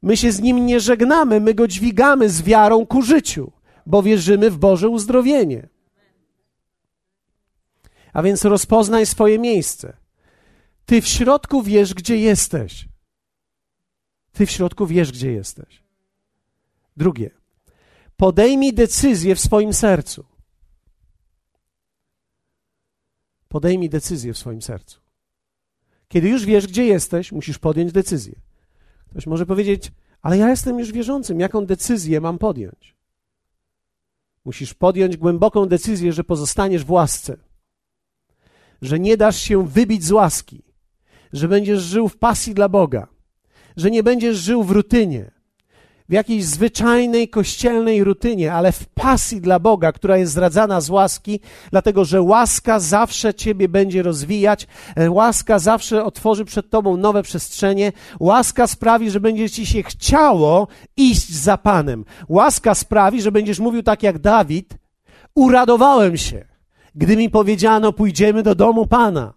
My się z nim nie żegnamy, my go dźwigamy z wiarą ku życiu, bo wierzymy w Boże uzdrowienie. A więc rozpoznaj swoje miejsce. Ty w środku wiesz, gdzie jesteś. Ty w środku wiesz, gdzie jesteś. Drugie. Podejmij decyzję w swoim sercu. Podejmij decyzję w swoim sercu. Kiedy już wiesz, gdzie jesteś, musisz podjąć decyzję. Ktoś może powiedzieć, ale ja jestem już wierzącym, jaką decyzję mam podjąć? Musisz podjąć głęboką decyzję, że pozostaniesz w łasce, że nie dasz się wybić z łaski, że będziesz żył w pasji dla Boga, że nie będziesz żył w rutynie, w jakiejś zwyczajnej kościelnej rutynie, ale w pasji dla Boga, która jest zradzana z łaski, dlatego że łaska zawsze Ciebie będzie rozwijać, e, łaska zawsze otworzy przed Tobą nowe przestrzenie, łaska sprawi, że będzie Ci się chciało iść za Panem. Łaska sprawi, że będziesz mówił tak jak Dawid, uradowałem się, gdy mi powiedziano, pójdziemy do domu Pana.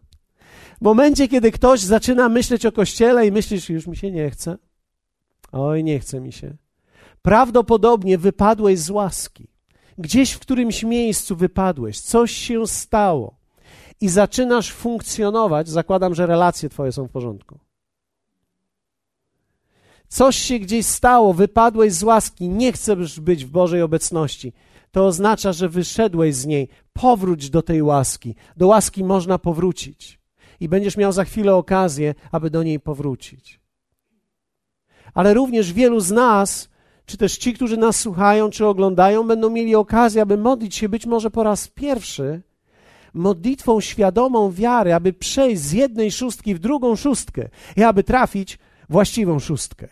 W momencie, kiedy ktoś zaczyna myśleć o kościele i myślisz, już mi się nie chce, Oj, nie chce mi się. Prawdopodobnie wypadłeś z łaski. Gdzieś w którymś miejscu wypadłeś, coś się stało i zaczynasz funkcjonować. Zakładam, że relacje Twoje są w porządku. Coś się gdzieś stało, wypadłeś z łaski, nie chcesz być w Bożej obecności. To oznacza, że wyszedłeś z niej. Powróć do tej łaski. Do łaski można powrócić. I będziesz miał za chwilę okazję, aby do niej powrócić ale również wielu z nas, czy też ci, którzy nas słuchają, czy oglądają, będą mieli okazję, aby modlić się być może po raz pierwszy modlitwą świadomą wiary, aby przejść z jednej szóstki w drugą szóstkę i aby trafić właściwą szóstkę.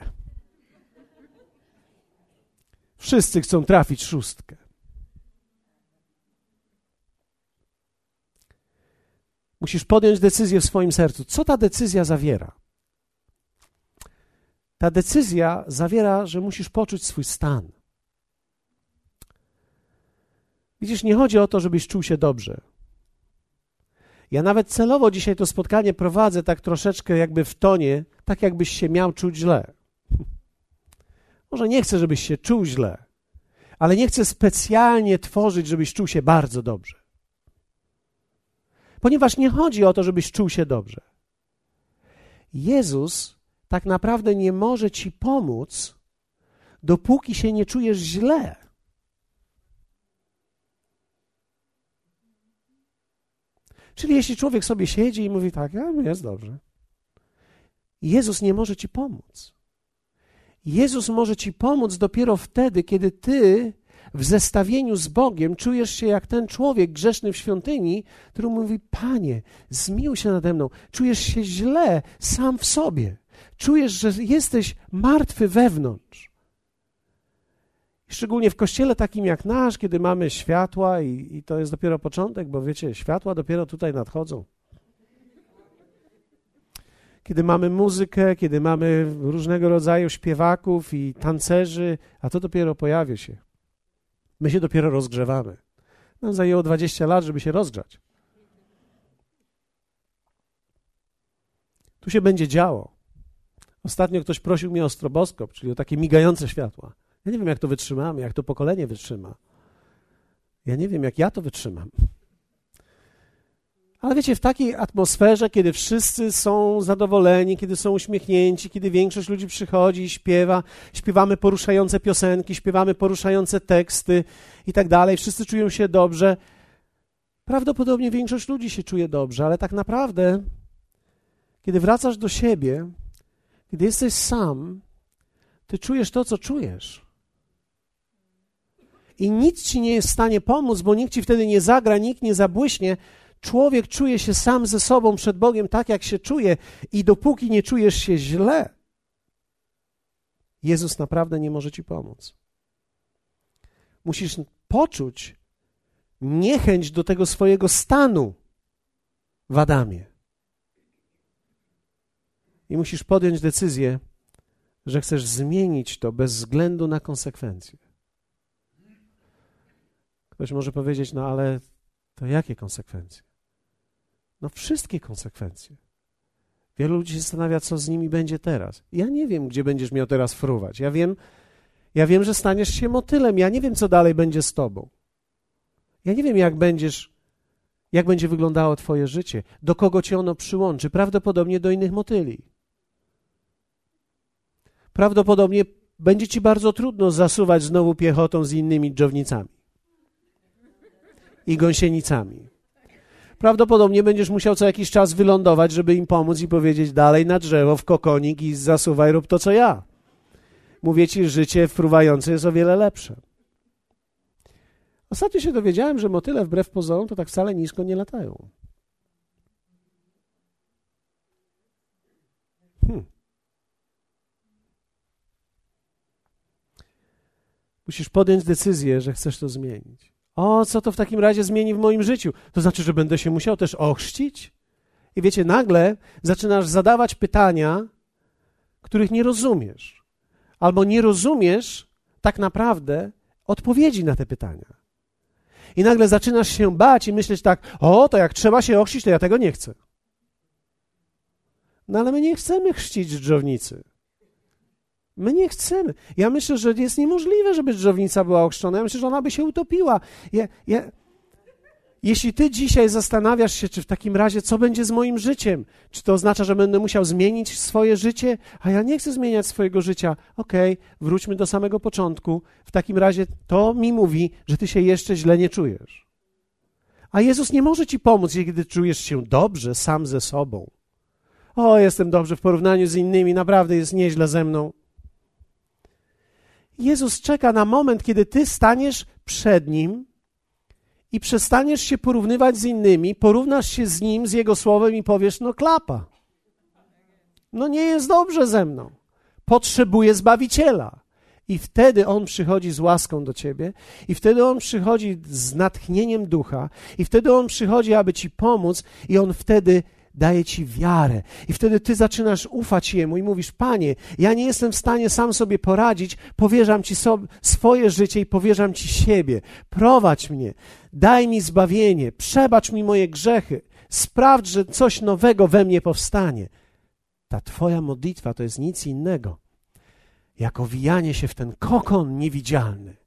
Wszyscy chcą trafić szóstkę. Musisz podjąć decyzję w swoim sercu. Co ta decyzja zawiera? Ta decyzja zawiera, że musisz poczuć swój stan. Widzisz, nie chodzi o to, żebyś czuł się dobrze. Ja nawet celowo dzisiaj to spotkanie prowadzę tak troszeczkę jakby w tonie, tak jakbyś się miał czuć źle. Może nie chcę, żebyś się czuł źle, ale nie chcę specjalnie tworzyć, żebyś czuł się bardzo dobrze. Ponieważ nie chodzi o to, żebyś czuł się dobrze. Jezus tak naprawdę nie może ci pomóc, dopóki się nie czujesz źle. Czyli jeśli człowiek sobie siedzi i mówi tak, ja, jest dobrze. Jezus nie może ci pomóc. Jezus może ci pomóc dopiero wtedy, kiedy ty w zestawieniu z Bogiem czujesz się jak ten człowiek grzeszny w świątyni, który mówi: Panie, zmił się nade mną. Czujesz się źle sam w sobie czujesz, że jesteś martwy wewnątrz. Szczególnie w kościele takim jak nasz, kiedy mamy światła i, i to jest dopiero początek, bo wiecie, światła dopiero tutaj nadchodzą. kiedy mamy muzykę, kiedy mamy różnego rodzaju śpiewaków i tancerzy, a to dopiero pojawia się. My się dopiero rozgrzewamy. Nam zajęło 20 lat, żeby się rozgrzać. Tu się będzie działo. Ostatnio ktoś prosił mnie o stroboskop, czyli o takie migające światła. Ja nie wiem, jak to wytrzymamy, jak to pokolenie wytrzyma. Ja nie wiem, jak ja to wytrzymam. Ale wiecie, w takiej atmosferze, kiedy wszyscy są zadowoleni, kiedy są uśmiechnięci, kiedy większość ludzi przychodzi i śpiewa, śpiewamy poruszające piosenki, śpiewamy poruszające teksty i tak dalej, wszyscy czują się dobrze. Prawdopodobnie większość ludzi się czuje dobrze, ale tak naprawdę, kiedy wracasz do siebie, kiedy jesteś sam, ty czujesz to, co czujesz. I nic ci nie jest w stanie pomóc, bo nikt ci wtedy nie zagra, nikt nie zabłyśnie, człowiek czuje się sam ze sobą przed Bogiem tak, jak się czuje, i dopóki nie czujesz się źle, Jezus naprawdę nie może ci pomóc. Musisz poczuć niechęć do tego swojego stanu w Adamie. I musisz podjąć decyzję, że chcesz zmienić to bez względu na konsekwencje. Ktoś może powiedzieć, no ale to jakie konsekwencje? No wszystkie konsekwencje. Wielu ludzi się zastanawia, co z nimi będzie teraz. Ja nie wiem, gdzie będziesz miał teraz fruwać. Ja wiem, ja wiem, że staniesz się motylem. Ja nie wiem, co dalej będzie z tobą. Ja nie wiem, jak będziesz, jak będzie wyglądało twoje życie, do kogo cię ono przyłączy. Prawdopodobnie do innych motyli. Prawdopodobnie będzie ci bardzo trudno zasuwać znowu piechotą z innymi dżownicami i gąsienicami prawdopodobnie będziesz musiał co jakiś czas wylądować, żeby im pomóc i powiedzieć dalej na drzewo, w kokonik i zasuwaj, rób to, co ja. Mówię ci, życie fruwające jest o wiele lepsze. Ostatnio się dowiedziałem, że motyle wbrew pozorom to tak wcale nisko nie latają. Hmm. Musisz podjąć decyzję, że chcesz to zmienić. O, co to w takim razie zmieni w moim życiu? To znaczy, że będę się musiał też ochrzcić? I wiecie, nagle zaczynasz zadawać pytania, których nie rozumiesz. Albo nie rozumiesz tak naprawdę odpowiedzi na te pytania. I nagle zaczynasz się bać i myśleć tak, o, to jak trzeba się ochrzcić, to ja tego nie chcę. No ale my nie chcemy chrzcić dżdżownicy. My nie chcemy. Ja myślę, że jest niemożliwe, żeby dżdżownica była ochrzczona. Ja myślę, że ona by się utopiła. Ja, ja... Jeśli ty dzisiaj zastanawiasz się, czy w takim razie, co będzie z moim życiem? Czy to oznacza, że będę musiał zmienić swoje życie? A ja nie chcę zmieniać swojego życia. Okej, okay, wróćmy do samego początku. W takim razie to mi mówi, że ty się jeszcze źle nie czujesz. A Jezus nie może ci pomóc, kiedy czujesz się dobrze sam ze sobą. O, jestem dobrze w porównaniu z innymi, naprawdę jest nieźle ze mną. Jezus czeka na moment, kiedy ty staniesz przed Nim i przestaniesz się porównywać z innymi, porównasz się z Nim, z Jego Słowem i powiesz, no klapa. No nie jest dobrze ze mną. Potrzebuję Zbawiciela. I wtedy On przychodzi z łaską do ciebie, i wtedy On przychodzi z natchnieniem ducha, i wtedy On przychodzi, aby ci pomóc, i On wtedy daje ci wiarę. I wtedy ty zaczynasz ufać Jemu i mówisz: Panie, ja nie jestem w stanie sam sobie poradzić, powierzam Ci sobie, swoje życie i powierzam Ci siebie. Prowadź mnie, daj mi zbawienie, przebacz mi moje grzechy, sprawdź, że coś nowego we mnie powstanie. Ta Twoja modlitwa to jest nic innego, jak owijanie się w ten kokon niewidzialny,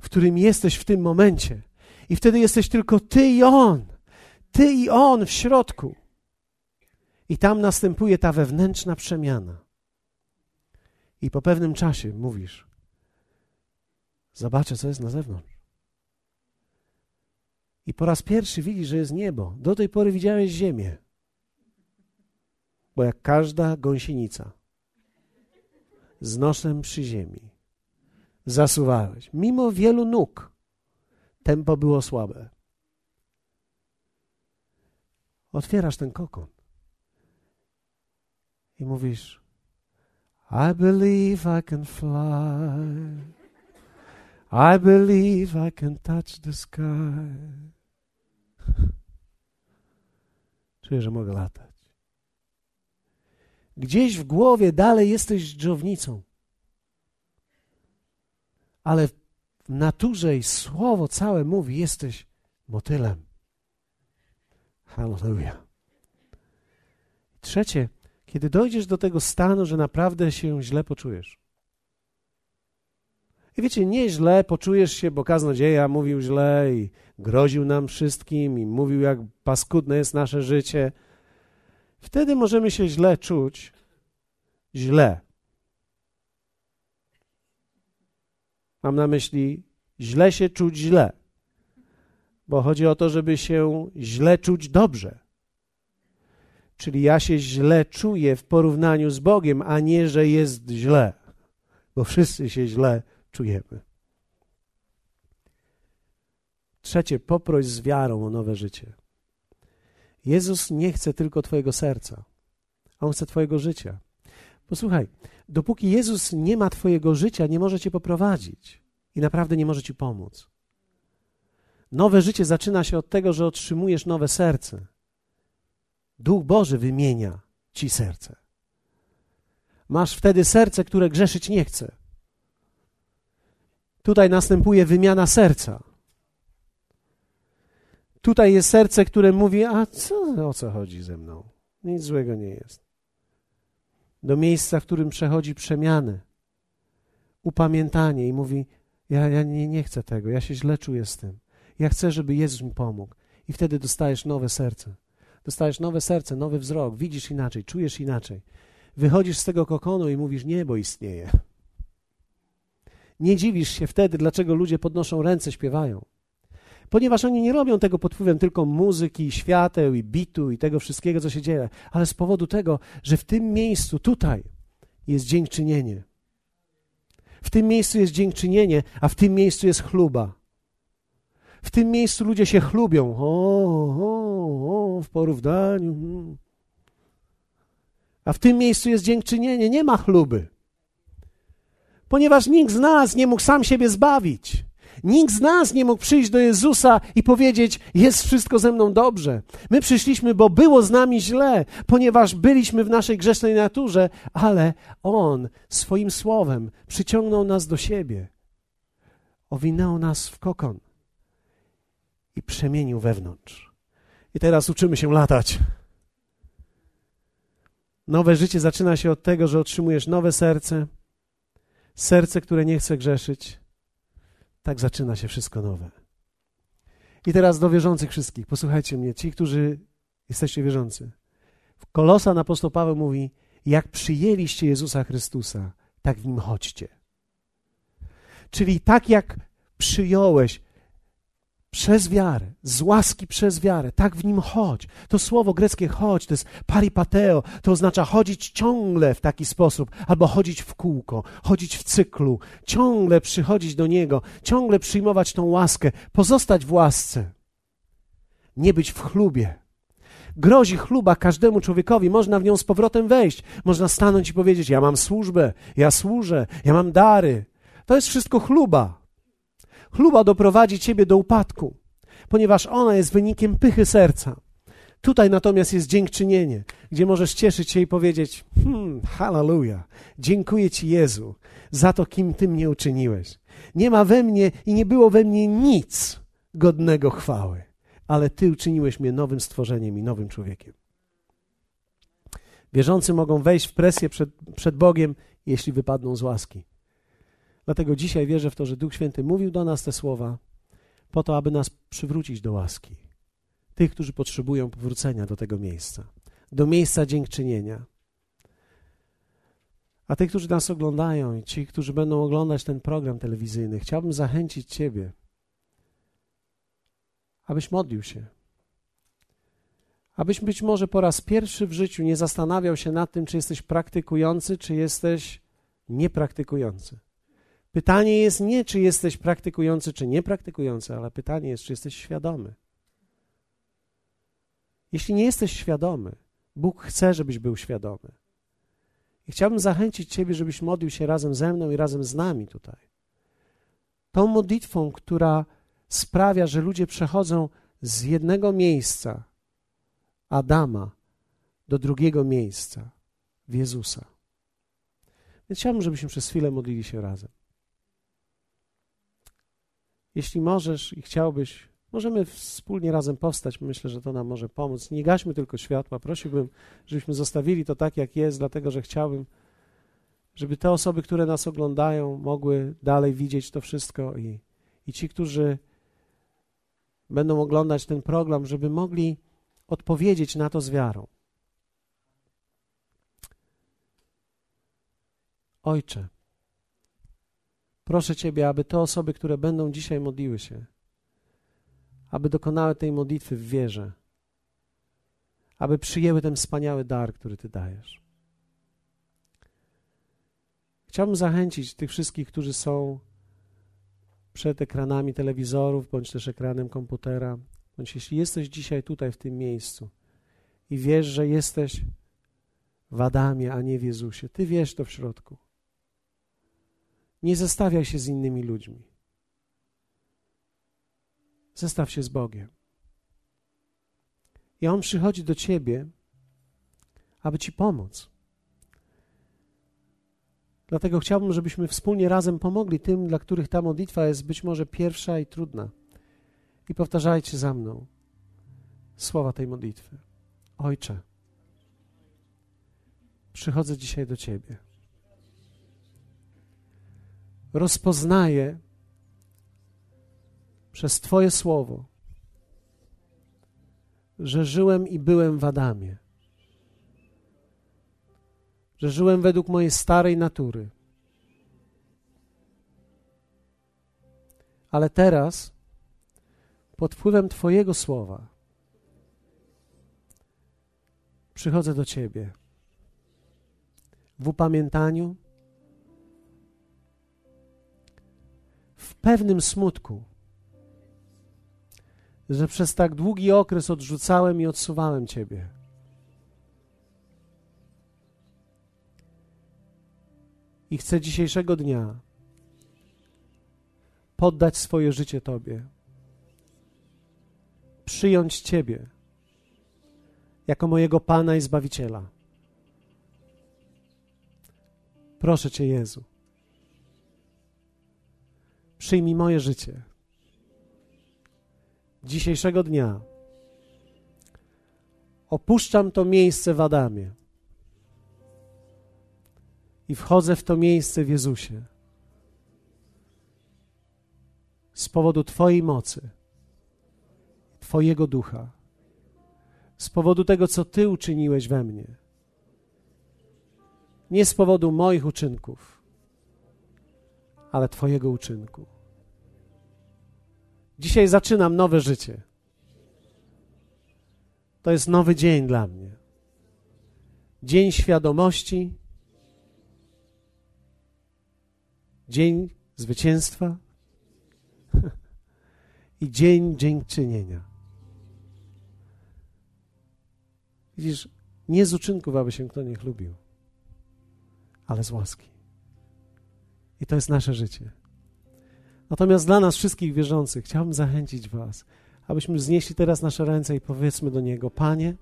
w którym jesteś w tym momencie. I wtedy jesteś tylko Ty i On. Ty i On w środku. I tam następuje ta wewnętrzna przemiana. I po pewnym czasie mówisz: Zobaczę, co jest na zewnątrz. I po raz pierwszy widzisz, że jest niebo. Do tej pory widziałeś ziemię. Bo jak każda gąsienica, z nosem przy ziemi, zasuwałeś. Mimo wielu nóg, tempo było słabe. Otwierasz ten kokon i mówisz: I believe I can fly. I believe I can touch the sky. Czuję, że mogę latać. Gdzieś w głowie dalej jesteś dżownicą. Ale w naturze i słowo całe mówi: jesteś motylem. Hallelujah. Trzecie, kiedy dojdziesz do tego stanu, że naprawdę się źle poczujesz. I wiecie, nie źle poczujesz się, bo kaznodzieja mówił źle i groził nam wszystkim i mówił, jak paskudne jest nasze życie. Wtedy możemy się źle czuć. Źle. Mam na myśli źle się czuć źle. Bo chodzi o to, żeby się źle czuć dobrze. Czyli ja się źle czuję w porównaniu z Bogiem, a nie, że jest źle. Bo wszyscy się źle czujemy. Trzecie, poproś z wiarą o nowe życie. Jezus nie chce tylko Twojego serca, a On chce Twojego życia. Posłuchaj, dopóki Jezus nie ma Twojego życia, nie może Cię poprowadzić i naprawdę nie może Ci pomóc. Nowe życie zaczyna się od tego, że otrzymujesz nowe serce. Duch Boży wymienia Ci serce. Masz wtedy serce, które grzeszyć nie chce. Tutaj następuje wymiana serca. Tutaj jest serce, które mówi: A co, o co chodzi ze mną? Nic złego nie jest. Do miejsca, w którym przechodzi przemianę, upamiętanie i mówi: Ja, ja nie, nie chcę tego, ja się źle czuję z tym. Ja chcę, żeby Jezus mi pomógł. I wtedy dostajesz nowe serce. Dostajesz nowe serce, nowy wzrok, widzisz inaczej, czujesz inaczej. Wychodzisz z tego kokonu i mówisz: Niebo istnieje. Nie dziwisz się wtedy, dlaczego ludzie podnoszą ręce, śpiewają. Ponieważ oni nie robią tego pod wpływem tylko muzyki, świateł i bitu i tego wszystkiego, co się dzieje, ale z powodu tego, że w tym miejscu, tutaj, jest dziękczynienie. W tym miejscu jest dziękczynienie, a w tym miejscu jest chluba. W tym miejscu ludzie się chlubią. O, o, o w porównaniu. A w tym miejscu jest dziękczynienie, nie ma chluby ponieważ nikt z nas nie mógł sam siebie zbawić. Nikt z nas nie mógł przyjść do Jezusa i powiedzieć: Jest wszystko ze mną dobrze. My przyszliśmy, bo było z nami źle, ponieważ byliśmy w naszej grzesznej naturze, ale On swoim słowem przyciągnął nas do siebie, owinął nas w kokon i przemienił wewnątrz. I teraz uczymy się latać. Nowe życie zaczyna się od tego, że otrzymujesz nowe serce serce, które nie chce grzeszyć, tak zaczyna się wszystko nowe. I teraz do wierzących wszystkich, posłuchajcie mnie, ci, którzy jesteście wierzący. W Kolosan apostoł Paweł mówi, jak przyjęliście Jezusa Chrystusa, tak w Nim chodźcie. Czyli tak jak przyjąłeś przez wiarę, z łaski przez wiarę, tak w nim chodź. To słowo greckie chodź, to jest paripateo, to oznacza chodzić ciągle w taki sposób, albo chodzić w kółko, chodzić w cyklu, ciągle przychodzić do Niego, ciągle przyjmować tą łaskę, pozostać w łasce, nie być w chlubie. Grozi chluba każdemu człowiekowi, można w nią z powrotem wejść, można stanąć i powiedzieć: Ja mam służbę, ja służę, ja mam dary. To jest wszystko chluba. Chluba doprowadzi ciebie do upadku, ponieważ ona jest wynikiem pychy serca. Tutaj natomiast jest dziękczynienie, gdzie możesz cieszyć się i powiedzieć: Hmm, hallelujah, dziękuję Ci Jezu za to, kim Ty mnie uczyniłeś. Nie ma we mnie i nie było we mnie nic godnego chwały, ale Ty uczyniłeś mnie nowym stworzeniem i nowym człowiekiem. Wierzący mogą wejść w presję przed, przed Bogiem, jeśli wypadną z łaski. Dlatego dzisiaj wierzę w to, że Duch Święty mówił do nas te słowa po to, aby nas przywrócić do łaski. Tych, którzy potrzebują powrócenia do tego miejsca, do miejsca dziękczynienia. A tych, którzy nas oglądają i ci, którzy będą oglądać ten program telewizyjny, chciałbym zachęcić Ciebie, abyś modlił się. Abyś być może po raz pierwszy w życiu nie zastanawiał się nad tym, czy jesteś praktykujący, czy jesteś niepraktykujący. Pytanie jest nie, czy jesteś praktykujący, czy niepraktykujący, ale pytanie jest, czy jesteś świadomy. Jeśli nie jesteś świadomy, Bóg chce, żebyś był świadomy. I chciałbym zachęcić Ciebie, żebyś modlił się razem ze mną i razem z nami tutaj. Tą modlitwą, która sprawia, że ludzie przechodzą z jednego miejsca, Adama, do drugiego miejsca, w Jezusa. Więc chciałbym, żebyśmy przez chwilę modlili się razem. Jeśli możesz i chciałbyś, możemy wspólnie razem powstać. Myślę, że to nam może pomóc. Nie gaśmy tylko światła. Prosiłbym, żebyśmy zostawili to tak, jak jest, dlatego że chciałbym, żeby te osoby, które nas oglądają, mogły dalej widzieć to wszystko i, i ci, którzy będą oglądać ten program, żeby mogli odpowiedzieć na to z wiarą. Ojcze, proszę Ciebie, aby te osoby, które będą dzisiaj modliły się, aby dokonały tej modlitwy w wierze, aby przyjęły ten wspaniały dar, który Ty dajesz. Chciałbym zachęcić tych wszystkich, którzy są przed ekranami telewizorów, bądź też ekranem komputera, bądź jeśli jesteś dzisiaj tutaj w tym miejscu i wiesz, że jesteś w Adamie, a nie w Jezusie, Ty wiesz to w środku. Nie zestawiaj się z innymi ludźmi. Zestaw się z Bogiem. I On przychodzi do ciebie, aby ci pomóc. Dlatego chciałbym, żebyśmy wspólnie razem pomogli tym, dla których ta modlitwa jest być może pierwsza i trudna. I powtarzajcie za mną słowa tej modlitwy. Ojcze, przychodzę dzisiaj do Ciebie rozpoznaję przez Twoje słowo, że żyłem i byłem w Adamie, że żyłem według mojej starej natury. Ale teraz, pod wpływem Twojego słowa, przychodzę do Ciebie w upamiętaniu, w pewnym smutku, że przez tak długi okres odrzucałem i odsuwałem Ciebie. I chcę dzisiejszego dnia poddać swoje życie Tobie, przyjąć Ciebie jako mojego Pana i Zbawiciela. Proszę Cię, Jezu Przyjmij moje życie. Dzisiejszego dnia opuszczam to miejsce w Adamie i wchodzę w to miejsce w Jezusie. Z powodu Twojej mocy, Twojego ducha, z powodu tego, co Ty uczyniłeś we mnie. Nie z powodu moich uczynków, ale Twojego uczynku. Dzisiaj zaczynam nowe życie. To jest nowy dzień dla mnie. Dzień świadomości, dzień zwycięstwa i dzień dziękczynienia. Widzisz, nie z uczynków, aby się kto nie chlubił, ale z łaski. I to jest nasze życie. Natomiast dla nas wszystkich wierzących chciałbym zachęcić Was, abyśmy znieśli teraz nasze ręce i powiedzmy do Niego: Panie,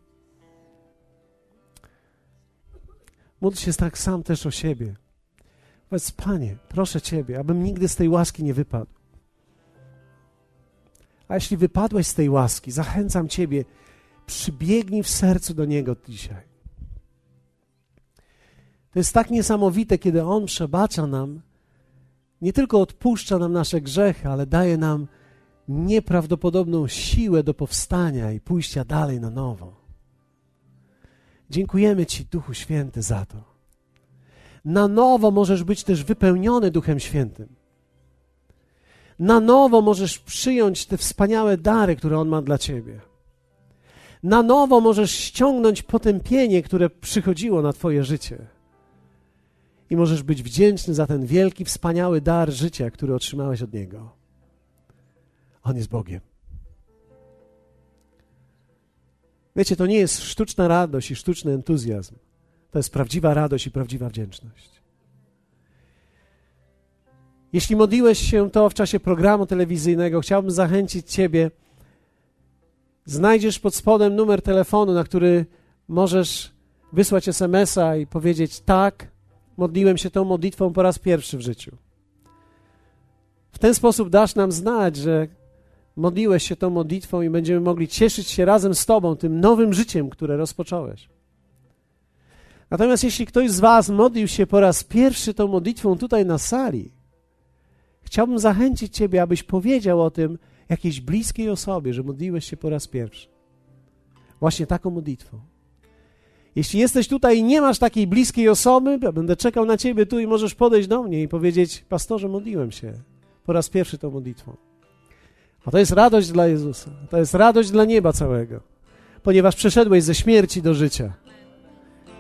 módl się tak sam też o siebie. Powiedz, Panie, proszę Ciebie, abym nigdy z tej łaski nie wypadł. A jeśli wypadłeś z tej łaski, zachęcam Ciebie, przybiegnij w sercu do Niego dzisiaj. To jest tak niesamowite, kiedy On przebacza nam nie tylko odpuszcza nam nasze grzechy, ale daje nam nieprawdopodobną siłę do powstania i pójścia dalej na nowo. Dziękujemy Ci, Duchu Święty, za to. Na nowo możesz być też wypełniony Duchem Świętym. Na nowo możesz przyjąć te wspaniałe dary, które On ma dla Ciebie. Na nowo możesz ściągnąć potępienie, które przychodziło na Twoje życie i możesz być wdzięczny za ten wielki, wspaniały dar życia, który otrzymałeś od Niego. On jest Bogiem. Wiecie, to nie jest sztuczna radość i sztuczny entuzjazm. To jest prawdziwa radość i prawdziwa wdzięczność. Jeśli modliłeś się to w czasie programu telewizyjnego, chciałbym zachęcić Ciebie. Znajdziesz pod spodem numer telefonu, na który możesz wysłać SMS-a i powiedzieć: Tak, modliłem się tą modlitwą po raz pierwszy w życiu. W ten sposób dasz nam znać, że modliłeś się tą modlitwą i będziemy mogli cieszyć się razem z Tobą tym nowym życiem, które rozpocząłeś. Natomiast jeśli ktoś z Was modlił się po raz pierwszy tą modlitwą tutaj na sali, chciałbym zachęcić Ciebie, abyś powiedział o tym jakiejś bliskiej osobie, że modliłeś się po raz pierwszy. Właśnie taką modlitwą. Jeśli jesteś tutaj i nie masz takiej bliskiej osoby, ja będę czekał na Ciebie tu i możesz podejść do mnie i powiedzieć: Pastorze, modliłem się po raz pierwszy tą modlitwą. A to jest radość dla Jezusa. To jest radość dla nieba całego, ponieważ przeszedłeś ze śmierci do życia,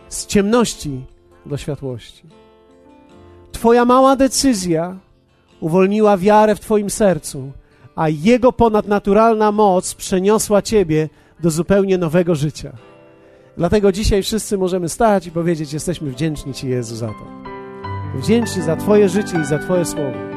z ciemności do światłości. Twoja mała decyzja uwolniła wiarę w Twoim sercu, a Jego ponadnaturalna moc przeniosła Ciebie do zupełnie nowego życia. Dlatego dzisiaj wszyscy możemy stać i powiedzieć: Jesteśmy wdzięczni Ci, Jezu, za to. Wdzięczni za Twoje życie i za Twoje słowo.